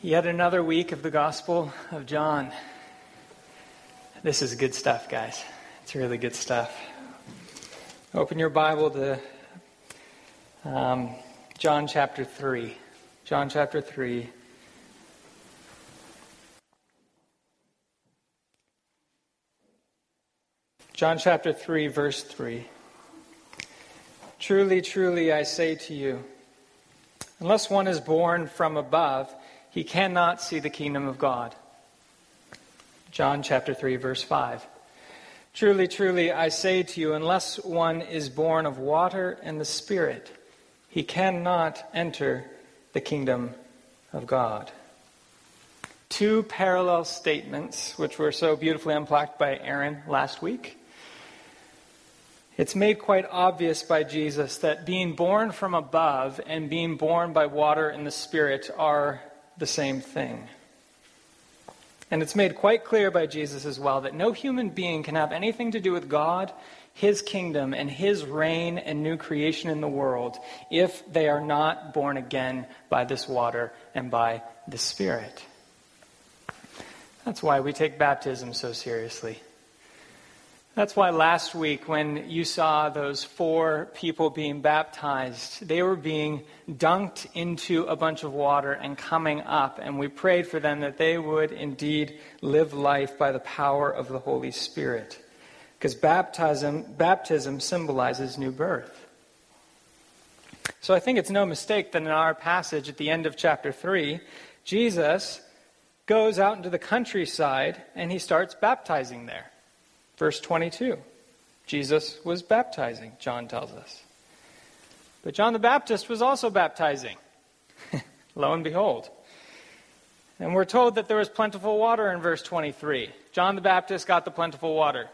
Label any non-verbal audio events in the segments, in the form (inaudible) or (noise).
Yet another week of the Gospel of John. This is good stuff, guys. It's really good stuff. Open your Bible to um, John chapter 3. John chapter 3. John chapter 3, verse 3. Truly, truly, I say to you, unless one is born from above, he cannot see the kingdom of God. John chapter 3, verse 5. Truly, truly, I say to you, unless one is born of water and the Spirit, he cannot enter the kingdom of God. Two parallel statements, which were so beautifully unpacked by Aaron last week. It's made quite obvious by Jesus that being born from above and being born by water and the Spirit are the same thing. And it's made quite clear by Jesus as well that no human being can have anything to do with God, His kingdom, and His reign and new creation in the world if they are not born again by this water and by the Spirit. That's why we take baptism so seriously. That's why last week, when you saw those four people being baptized, they were being dunked into a bunch of water and coming up, and we prayed for them that they would indeed live life by the power of the Holy Spirit. Because baptism, baptism symbolizes new birth. So I think it's no mistake that in our passage at the end of chapter 3, Jesus goes out into the countryside and he starts baptizing there. Verse 22 Jesus was baptizing, John tells us. But John the Baptist was also baptizing. (laughs) Lo and behold. And we're told that there was plentiful water in verse 23. John the Baptist got the plentiful water.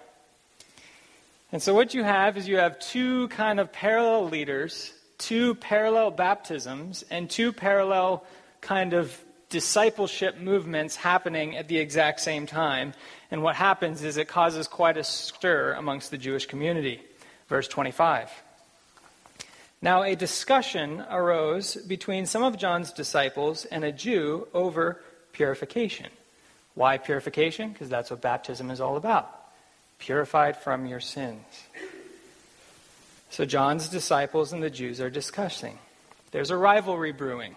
And so what you have is you have two kind of parallel leaders, two parallel baptisms, and two parallel kind of discipleship movements happening at the exact same time. And what happens is it causes quite a stir amongst the Jewish community. Verse 25. Now, a discussion arose between some of John's disciples and a Jew over purification. Why purification? Because that's what baptism is all about purified from your sins. So, John's disciples and the Jews are discussing. There's a rivalry brewing.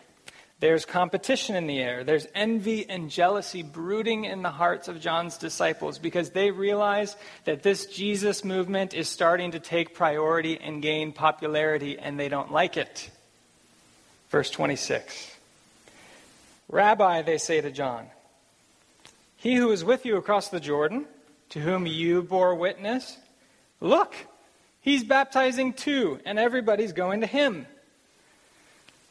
There's competition in the air. There's envy and jealousy brooding in the hearts of John's disciples because they realize that this Jesus movement is starting to take priority and gain popularity, and they don't like it. Verse 26 Rabbi, they say to John, he who is with you across the Jordan, to whom you bore witness, look, he's baptizing too, and everybody's going to him.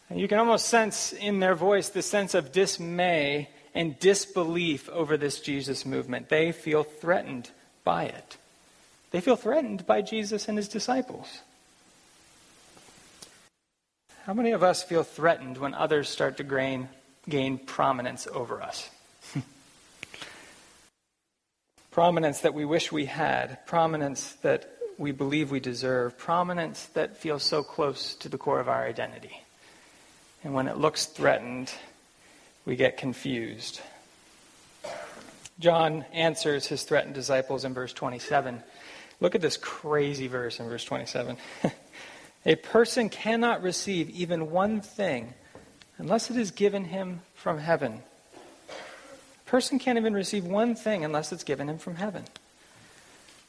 And you can almost sense in their voice the sense of dismay and disbelief over this Jesus movement. They feel threatened by it. They feel threatened by Jesus and his disciples. How many of us feel threatened when others start to gain, gain prominence over us? (laughs) prominence that we wish we had, prominence that we believe we deserve, prominence that feels so close to the core of our identity. And when it looks threatened, we get confused. John answers his threatened disciples in verse 27. Look at this crazy verse in verse 27. (laughs) A person cannot receive even one thing unless it is given him from heaven. A person can't even receive one thing unless it's given him from heaven.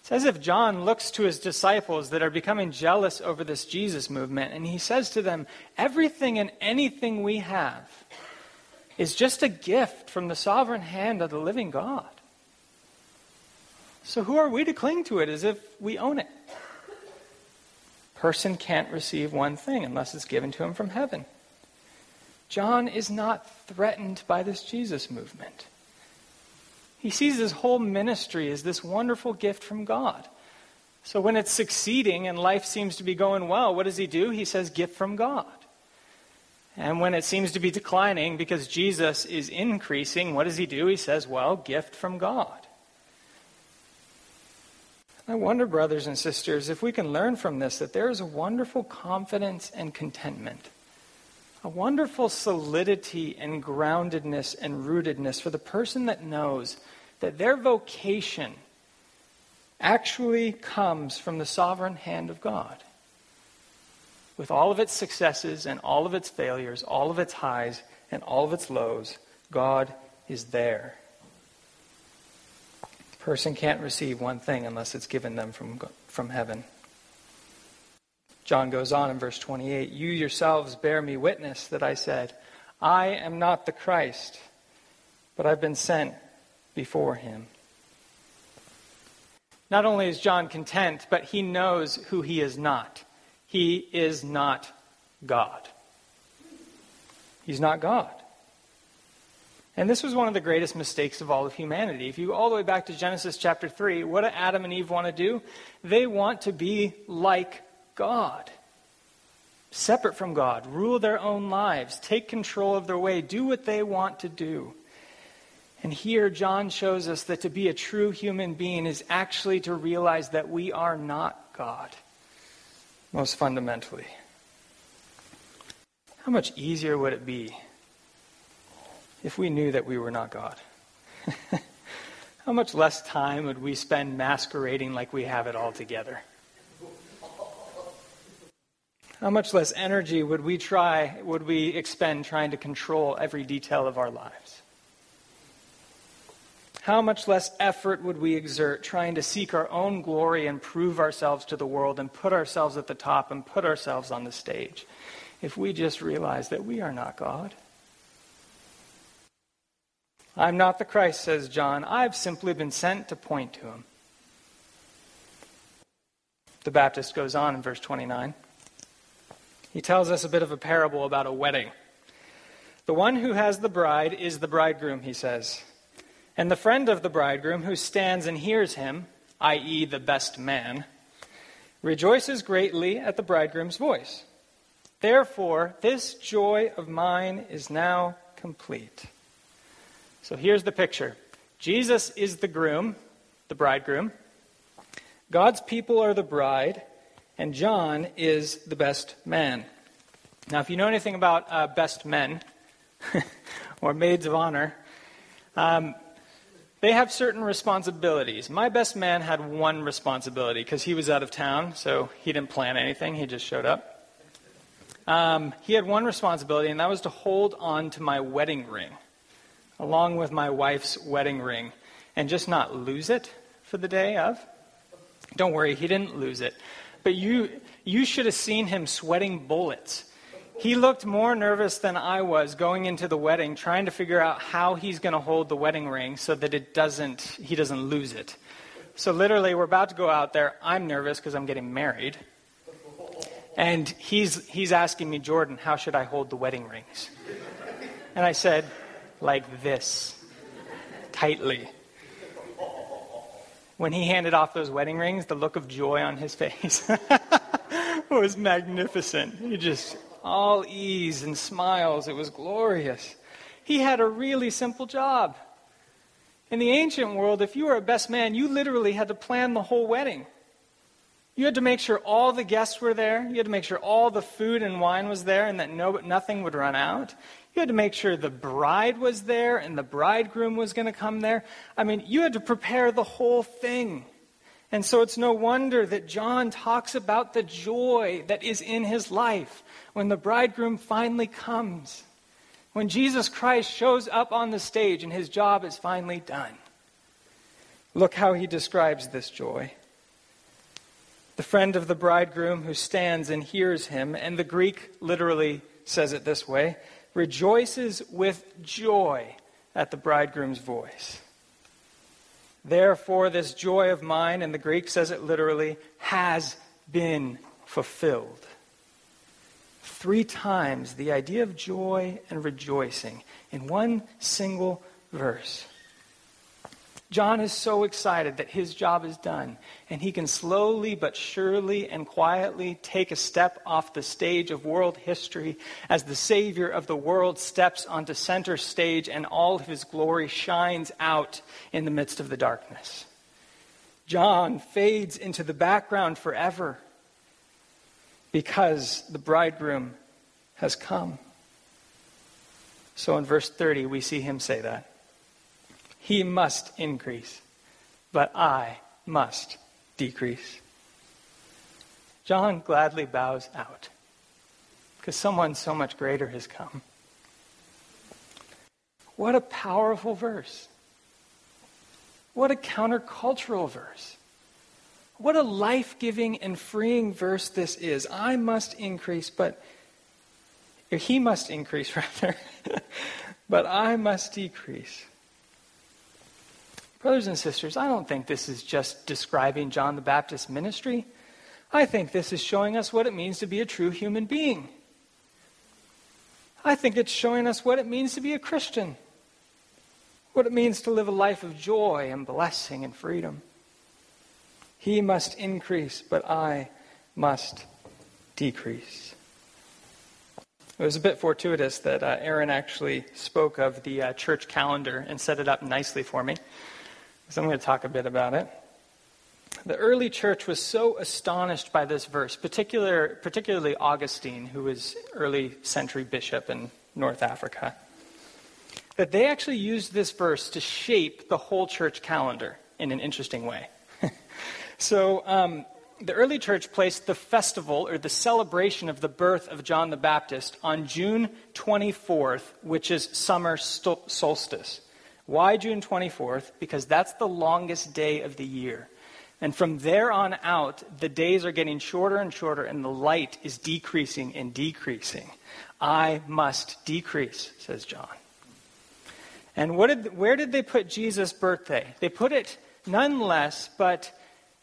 It's as if John looks to his disciples that are becoming jealous over this Jesus movement, and he says to them, Everything and anything we have is just a gift from the sovereign hand of the living God. So who are we to cling to it as if we own it? Person can't receive one thing unless it's given to him from heaven. John is not threatened by this Jesus movement. He sees his whole ministry as this wonderful gift from God. So when it's succeeding and life seems to be going well, what does he do? He says, gift from God. And when it seems to be declining because Jesus is increasing, what does he do? He says, well, gift from God. I wonder, brothers and sisters, if we can learn from this that there is a wonderful confidence and contentment a wonderful solidity and groundedness and rootedness for the person that knows that their vocation actually comes from the sovereign hand of God. With all of its successes and all of its failures, all of its highs and all of its lows, God is there. A person can't receive one thing unless it's given them from, from heaven. John goes on in verse 28 You yourselves bear me witness that I said, I am not the Christ, but I've been sent before him. Not only is John content, but he knows who he is not. He is not God. He's not God. And this was one of the greatest mistakes of all of humanity. If you go all the way back to Genesis chapter 3, what do Adam and Eve want to do? They want to be like God. Separate from God, rule their own lives, take control of their way, do what they want to do. And here, John shows us that to be a true human being is actually to realize that we are not God, most fundamentally. How much easier would it be if we knew that we were not God? (laughs) How much less time would we spend masquerading like we have it all together? How much less energy would we try, would we expend trying to control every detail of our lives? How much less effort would we exert trying to seek our own glory and prove ourselves to the world and put ourselves at the top and put ourselves on the stage if we just realize that we are not God? I'm not the Christ, says John. I've simply been sent to point to him. The Baptist goes on in verse 29. He tells us a bit of a parable about a wedding. The one who has the bride is the bridegroom, he says. And the friend of the bridegroom who stands and hears him, i.e., the best man, rejoices greatly at the bridegroom's voice. Therefore, this joy of mine is now complete. So here's the picture Jesus is the groom, the bridegroom. God's people are the bride, and John is the best man. Now, if you know anything about uh, best men (laughs) or maids of honor, um, they have certain responsibilities. My best man had one responsibility because he was out of town, so he didn't plan anything, he just showed up. Um, he had one responsibility, and that was to hold on to my wedding ring, along with my wife's wedding ring, and just not lose it for the day of. Don't worry, he didn't lose it. But you, you should have seen him sweating bullets. He looked more nervous than I was going into the wedding, trying to figure out how he's going to hold the wedding ring so that it doesn't, he doesn't lose it. So literally, we're about to go out there. I'm nervous because I'm getting married. And he's, he's asking me, Jordan, how should I hold the wedding rings? And I said, like this, tightly. When he handed off those wedding rings, the look of joy on his (laughs) face (laughs) was magnificent. He just, all ease and smiles. It was glorious. He had a really simple job. In the ancient world, if you were a best man, you literally had to plan the whole wedding. You had to make sure all the guests were there. You had to make sure all the food and wine was there and that no, nothing would run out. You had to make sure the bride was there and the bridegroom was going to come there. I mean, you had to prepare the whole thing. And so it's no wonder that John talks about the joy that is in his life when the bridegroom finally comes. When Jesus Christ shows up on the stage and his job is finally done. Look how he describes this joy. The friend of the bridegroom who stands and hears him, and the Greek literally says it this way rejoices with joy at the bridegroom's voice. Therefore, this joy of mine, and the Greek says it literally, has been fulfilled. Three times the idea of joy and rejoicing in one single verse. John is so excited that his job is done, and he can slowly but surely and quietly take a step off the stage of world history as the Savior of the world steps onto center stage and all of his glory shines out in the midst of the darkness. John fades into the background forever because the bridegroom has come. So in verse 30, we see him say that. He must increase, but I must decrease. John gladly bows out because someone so much greater has come. What a powerful verse. What a countercultural verse. What a life giving and freeing verse this is. I must increase, but he must increase, (laughs) rather, but I must decrease. Brothers and sisters, I don't think this is just describing John the Baptist's ministry. I think this is showing us what it means to be a true human being. I think it's showing us what it means to be a Christian, what it means to live a life of joy and blessing and freedom. He must increase, but I must decrease. It was a bit fortuitous that uh, Aaron actually spoke of the uh, church calendar and set it up nicely for me. So I'm going to talk a bit about it. The early church was so astonished by this verse, particular, particularly Augustine, who was early century bishop in North Africa, that they actually used this verse to shape the whole church calendar in an interesting way. (laughs) so um, the early church placed the festival or the celebration of the birth of John the Baptist on June 24th, which is summer solstice. Why June 24th? Because that's the longest day of the year. And from there on out, the days are getting shorter and shorter, and the light is decreasing and decreasing. I must decrease, says John. And did, where did they put Jesus' birthday? They put it none less but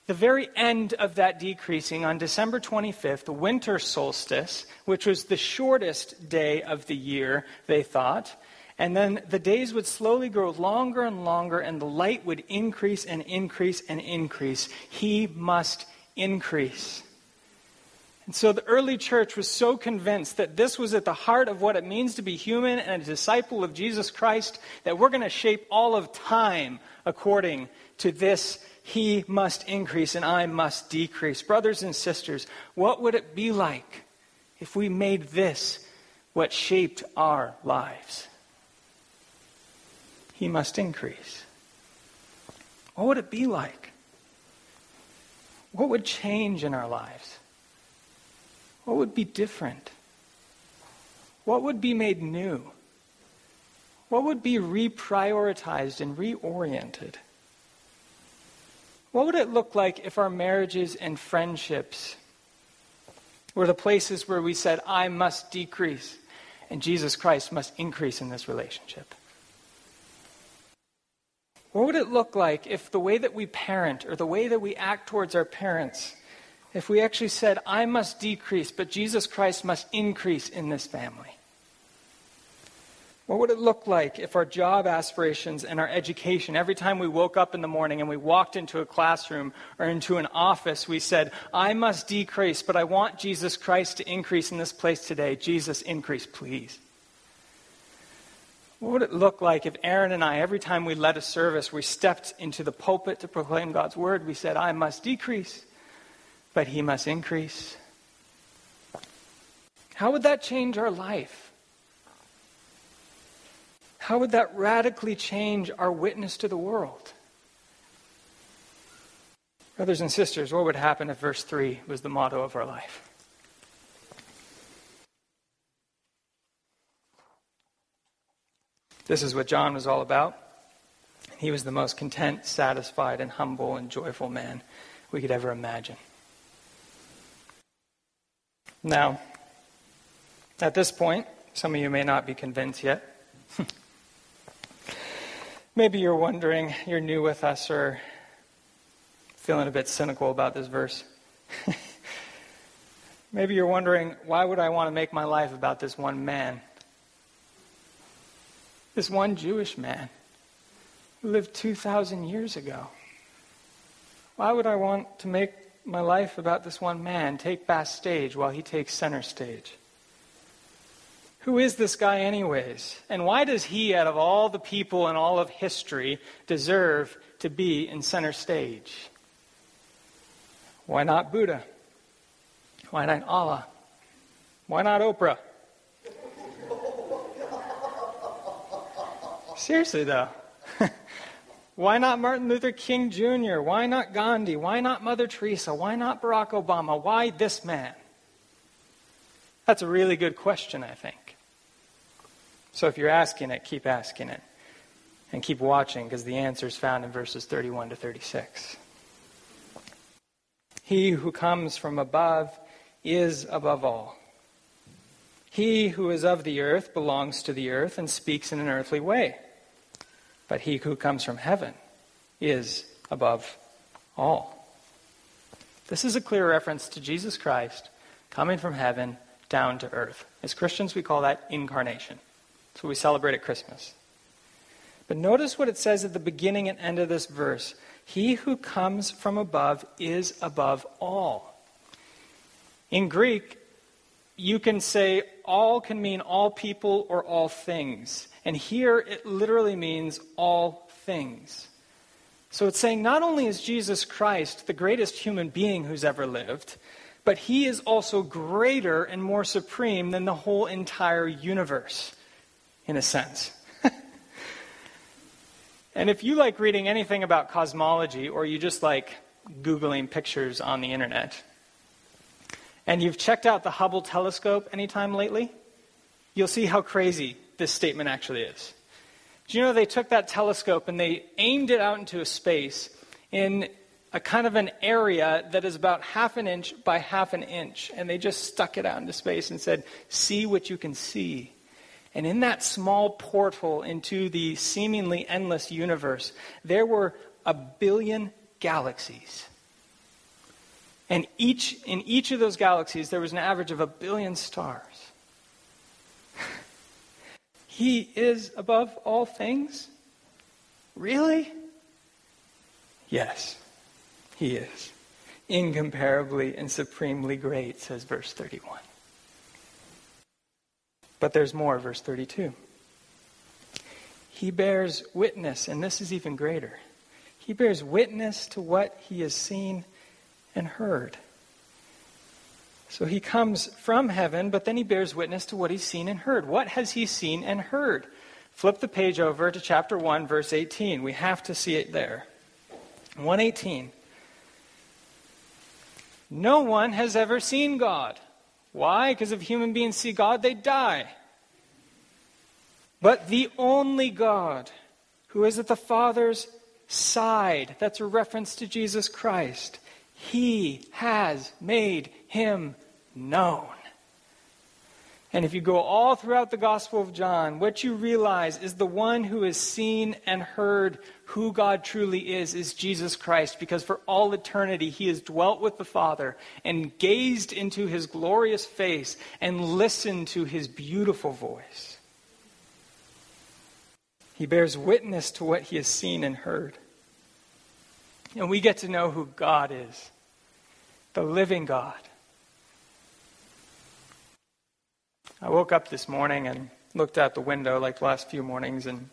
the very end of that decreasing on December 25th, the winter solstice, which was the shortest day of the year, they thought. And then the days would slowly grow longer and longer, and the light would increase and increase and increase. He must increase. And so the early church was so convinced that this was at the heart of what it means to be human and a disciple of Jesus Christ that we're going to shape all of time according to this he must increase and I must decrease. Brothers and sisters, what would it be like if we made this what shaped our lives? He must increase. What would it be like? What would change in our lives? What would be different? What would be made new? What would be reprioritized and reoriented? What would it look like if our marriages and friendships were the places where we said, I must decrease and Jesus Christ must increase in this relationship? What would it look like if the way that we parent or the way that we act towards our parents, if we actually said, I must decrease, but Jesus Christ must increase in this family? What would it look like if our job aspirations and our education, every time we woke up in the morning and we walked into a classroom or into an office, we said, I must decrease, but I want Jesus Christ to increase in this place today. Jesus, increase, please. What would it look like if Aaron and I, every time we led a service, we stepped into the pulpit to proclaim God's word, we said, I must decrease, but he must increase? How would that change our life? How would that radically change our witness to the world? Brothers and sisters, what would happen if verse 3 was the motto of our life? This is what John was all about. He was the most content, satisfied, and humble and joyful man we could ever imagine. Now, at this point, some of you may not be convinced yet. (laughs) Maybe you're wondering, you're new with us, or feeling a bit cynical about this verse. (laughs) Maybe you're wondering, why would I want to make my life about this one man? This one Jewish man who lived 2,000 years ago. Why would I want to make my life about this one man, take back stage while he takes center stage? Who is this guy, anyways? And why does he, out of all the people in all of history, deserve to be in center stage? Why not Buddha? Why not Allah? Why not Oprah? Seriously, though. (laughs) Why not Martin Luther King Jr.? Why not Gandhi? Why not Mother Teresa? Why not Barack Obama? Why this man? That's a really good question, I think. So if you're asking it, keep asking it. And keep watching because the answer is found in verses 31 to 36. He who comes from above is above all. He who is of the earth belongs to the earth and speaks in an earthly way. But he who comes from heaven is above all. This is a clear reference to Jesus Christ coming from heaven down to earth. As Christians, we call that incarnation. That's what we celebrate at Christmas. But notice what it says at the beginning and end of this verse He who comes from above is above all. In Greek, you can say all can mean all people or all things. And here it literally means all things. So it's saying not only is Jesus Christ the greatest human being who's ever lived, but he is also greater and more supreme than the whole entire universe, in a sense. (laughs) and if you like reading anything about cosmology, or you just like Googling pictures on the internet, and you've checked out the Hubble telescope anytime lately, you'll see how crazy this statement actually is. Do you know they took that telescope and they aimed it out into a space in a kind of an area that is about half an inch by half an inch, and they just stuck it out into space and said, See what you can see. And in that small portal into the seemingly endless universe, there were a billion galaxies. And each, in each of those galaxies, there was an average of a billion stars. (laughs) he is above all things? Really? Yes, he is. Incomparably and supremely great, says verse 31. But there's more, verse 32. He bears witness, and this is even greater. He bears witness to what he has seen and heard. So he comes from heaven, but then he bears witness to what he's seen and heard. What has he seen and heard? Flip the page over to chapter 1, verse 18. We have to see it there. 118. No one has ever seen God. Why? Because if human beings see God, they die. But the only God who is at the Father's side, that's a reference to Jesus Christ, he has made him known. And if you go all throughout the Gospel of John, what you realize is the one who has seen and heard who God truly is, is Jesus Christ, because for all eternity he has dwelt with the Father and gazed into his glorious face and listened to his beautiful voice. He bears witness to what he has seen and heard. And we get to know who God is the living God. I woke up this morning and looked out the window like the last few mornings and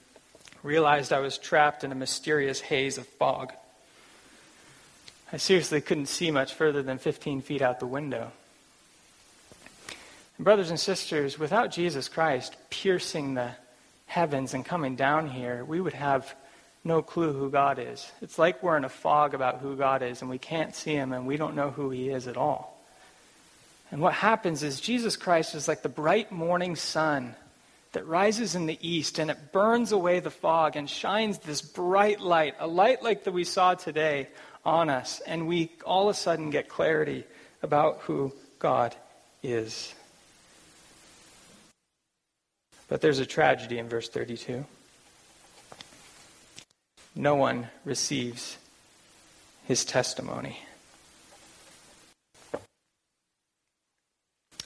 realized I was trapped in a mysterious haze of fog. I seriously couldn't see much further than 15 feet out the window. And brothers and sisters, without Jesus Christ piercing the heavens and coming down here, we would have no clue who God is. It's like we're in a fog about who God is and we can't see him and we don't know who he is at all. And what happens is Jesus Christ is like the bright morning sun that rises in the east and it burns away the fog and shines this bright light, a light like that we saw today on us. And we all of a sudden get clarity about who God is. But there's a tragedy in verse 32 no one receives his testimony.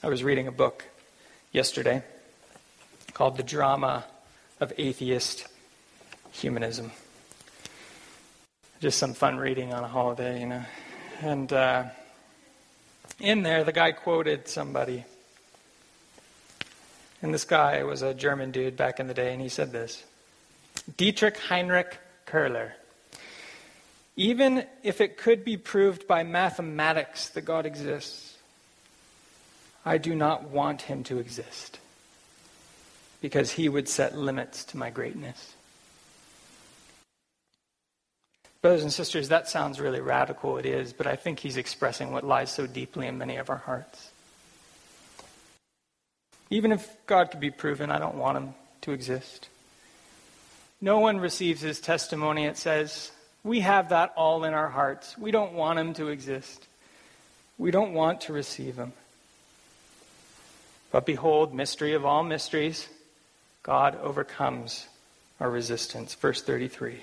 I was reading a book yesterday called The Drama of Atheist Humanism. Just some fun reading on a holiday, you know. And uh, in there, the guy quoted somebody. And this guy was a German dude back in the day, and he said this Dietrich Heinrich Kerler. Even if it could be proved by mathematics that God exists, I do not want him to exist because he would set limits to my greatness. Brothers and sisters, that sounds really radical, it is, but I think he's expressing what lies so deeply in many of our hearts. Even if God could be proven, I don't want him to exist. No one receives his testimony, it says. We have that all in our hearts. We don't want him to exist. We don't want to receive him. But behold, mystery of all mysteries, God overcomes our resistance. Verse 33.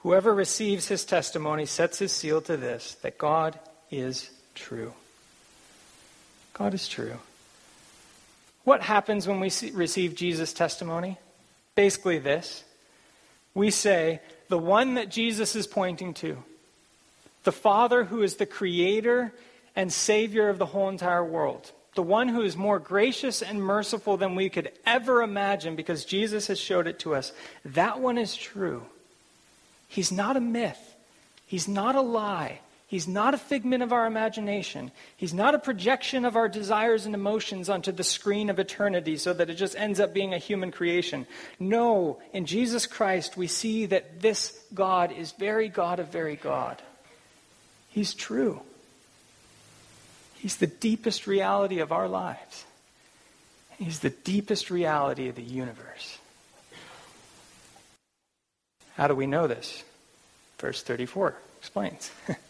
Whoever receives his testimony sets his seal to this that God is true. God is true. What happens when we see, receive Jesus' testimony? Basically, this. We say, the one that Jesus is pointing to, the Father who is the creator and Savior of the whole entire world, the one who is more gracious and merciful than we could ever imagine because Jesus has showed it to us, that one is true. He's not a myth, He's not a lie. He's not a figment of our imagination. He's not a projection of our desires and emotions onto the screen of eternity so that it just ends up being a human creation. No, in Jesus Christ, we see that this God is very God of very God. He's true. He's the deepest reality of our lives. He's the deepest reality of the universe. How do we know this? Verse 34 explains. (laughs)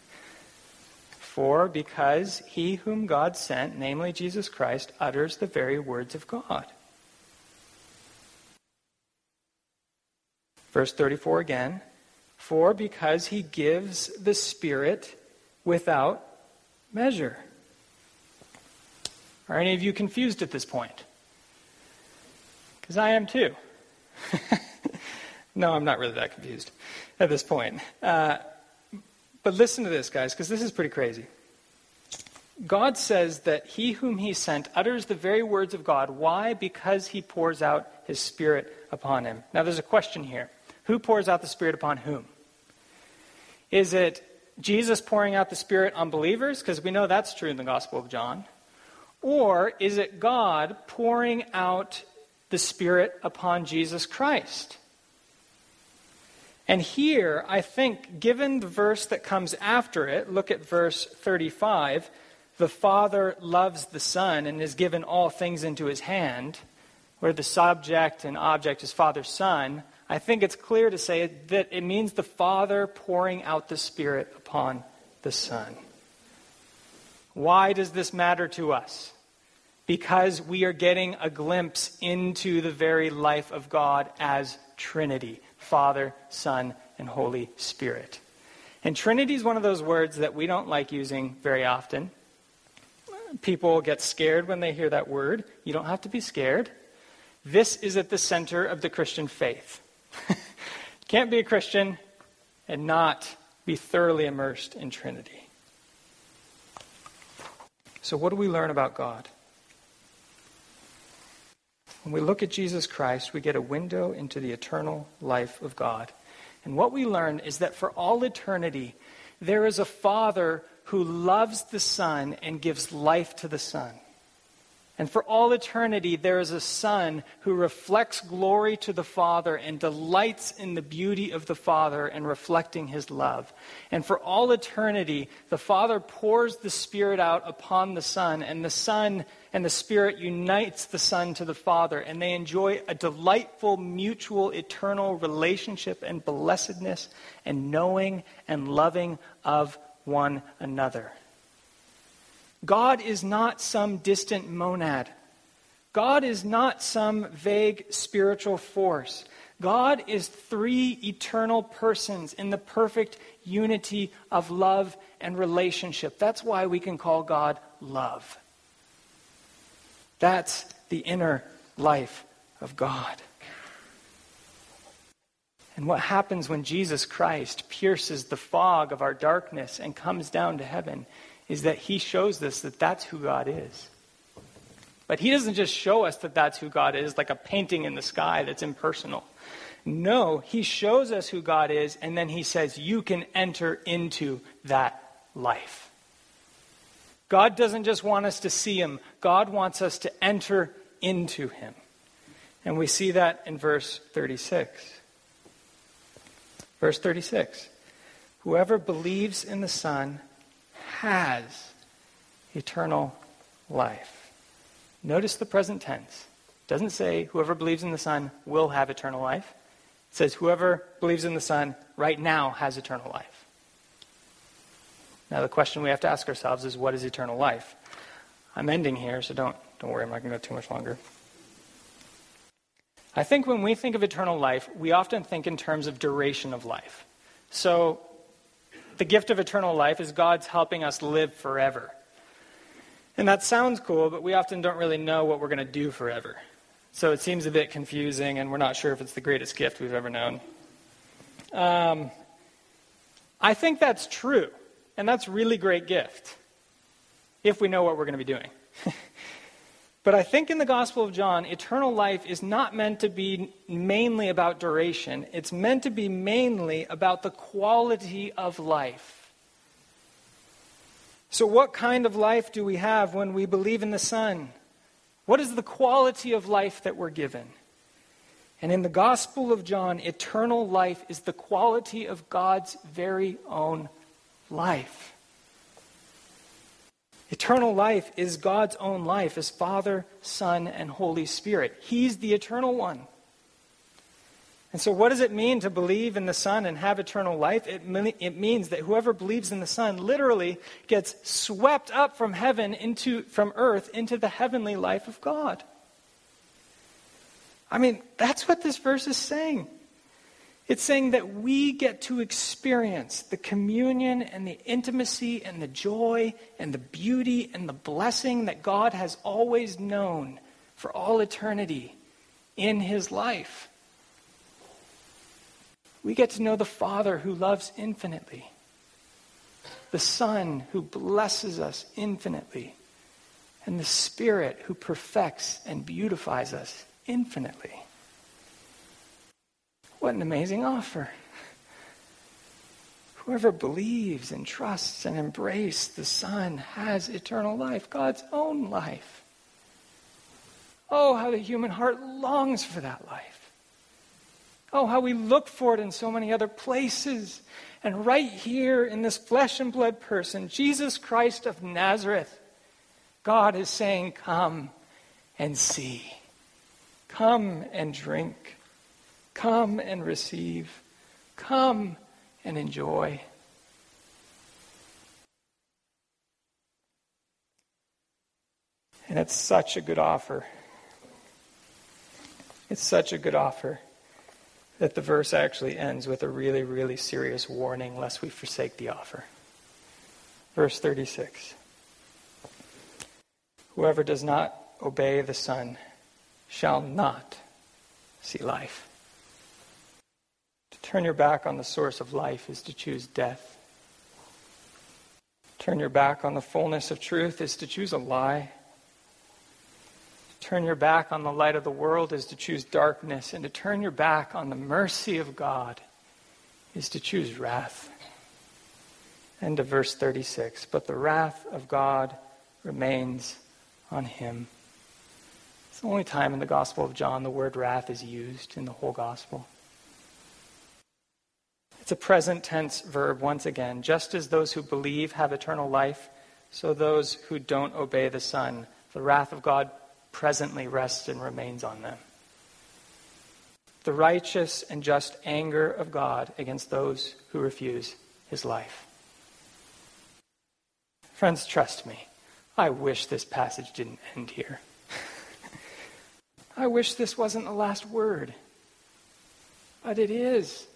For because he whom God sent, namely Jesus Christ, utters the very words of God. Verse 34 again. For because he gives the Spirit without measure. Are any of you confused at this point? Because I am too. (laughs) no, I'm not really that confused at this point. Uh, but listen to this, guys, because this is pretty crazy. God says that he whom he sent utters the very words of God. Why? Because he pours out his Spirit upon him. Now, there's a question here Who pours out the Spirit upon whom? Is it Jesus pouring out the Spirit on believers? Because we know that's true in the Gospel of John. Or is it God pouring out the Spirit upon Jesus Christ? And here, I think, given the verse that comes after it, look at verse 35 the Father loves the Son and has given all things into his hand, where the subject and object is Father Son. I think it's clear to say that it means the Father pouring out the Spirit upon the Son. Why does this matter to us? Because we are getting a glimpse into the very life of God as Trinity. Father, Son, and Holy Spirit. And Trinity is one of those words that we don't like using very often. People get scared when they hear that word. You don't have to be scared. This is at the center of the Christian faith. (laughs) Can't be a Christian and not be thoroughly immersed in Trinity. So, what do we learn about God? When we look at Jesus Christ, we get a window into the eternal life of God. And what we learn is that for all eternity, there is a Father who loves the Son and gives life to the Son. And for all eternity, there is a Son who reflects glory to the Father and delights in the beauty of the Father and reflecting his love. And for all eternity, the Father pours the Spirit out upon the Son, and the Son and the Spirit unites the Son to the Father, and they enjoy a delightful, mutual, eternal relationship and blessedness and knowing and loving of one another. God is not some distant monad. God is not some vague spiritual force. God is three eternal persons in the perfect unity of love and relationship. That's why we can call God love. That's the inner life of God. And what happens when Jesus Christ pierces the fog of our darkness and comes down to heaven is that he shows us that that's who God is. But he doesn't just show us that that's who God is, like a painting in the sky that's impersonal. No, he shows us who God is, and then he says, You can enter into that life. God doesn't just want us to see him, God wants us to enter into him. And we see that in verse 36. Verse 36 Whoever believes in the Son has eternal life. Notice the present tense. It doesn't say whoever believes in the Son will have eternal life. It says whoever believes in the Son right now has eternal life. Now the question we have to ask ourselves is what is eternal life? I'm ending here, so don't don't worry, I'm not going to go too much longer. I think when we think of eternal life, we often think in terms of duration of life. So, the gift of eternal life is God's helping us live forever. And that sounds cool, but we often don't really know what we're going to do forever. So it seems a bit confusing, and we're not sure if it's the greatest gift we've ever known. Um, I think that's true, and that's really great gift if we know what we're going to be doing. (laughs) But I think in the Gospel of John, eternal life is not meant to be mainly about duration. It's meant to be mainly about the quality of life. So, what kind of life do we have when we believe in the Son? What is the quality of life that we're given? And in the Gospel of John, eternal life is the quality of God's very own life. Eternal life is God's own life as Father, Son, and Holy Spirit. He's the eternal one. And so, what does it mean to believe in the Son and have eternal life? It, it means that whoever believes in the Son literally gets swept up from heaven into, from earth into the heavenly life of God. I mean, that's what this verse is saying. It's saying that we get to experience the communion and the intimacy and the joy and the beauty and the blessing that God has always known for all eternity in his life. We get to know the Father who loves infinitely, the Son who blesses us infinitely, and the Spirit who perfects and beautifies us infinitely. What an amazing offer. Whoever believes and trusts and embraces the Son has eternal life, God's own life. Oh, how the human heart longs for that life. Oh, how we look for it in so many other places. And right here in this flesh and blood person, Jesus Christ of Nazareth, God is saying, Come and see. Come and drink. Come and receive. Come and enjoy. And it's such a good offer. It's such a good offer that the verse actually ends with a really, really serious warning lest we forsake the offer. Verse 36 Whoever does not obey the Son shall not see life. Turn your back on the source of life is to choose death. Turn your back on the fullness of truth is to choose a lie. turn your back on the light of the world is to choose darkness. And to turn your back on the mercy of God is to choose wrath. End of verse 36. But the wrath of God remains on him. It's the only time in the Gospel of John the word wrath is used in the whole Gospel. It's a present tense verb once again. Just as those who believe have eternal life, so those who don't obey the Son, the wrath of God presently rests and remains on them. The righteous and just anger of God against those who refuse his life. Friends, trust me. I wish this passage didn't end here. (laughs) I wish this wasn't the last word. But it is.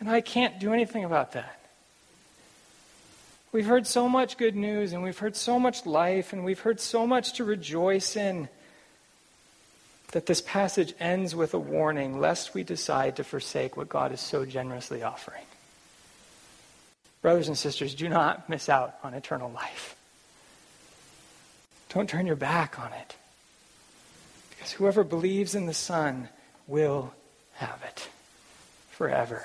And I can't do anything about that. We've heard so much good news, and we've heard so much life, and we've heard so much to rejoice in that this passage ends with a warning lest we decide to forsake what God is so generously offering. Brothers and sisters, do not miss out on eternal life. Don't turn your back on it. Because whoever believes in the Son will have it forever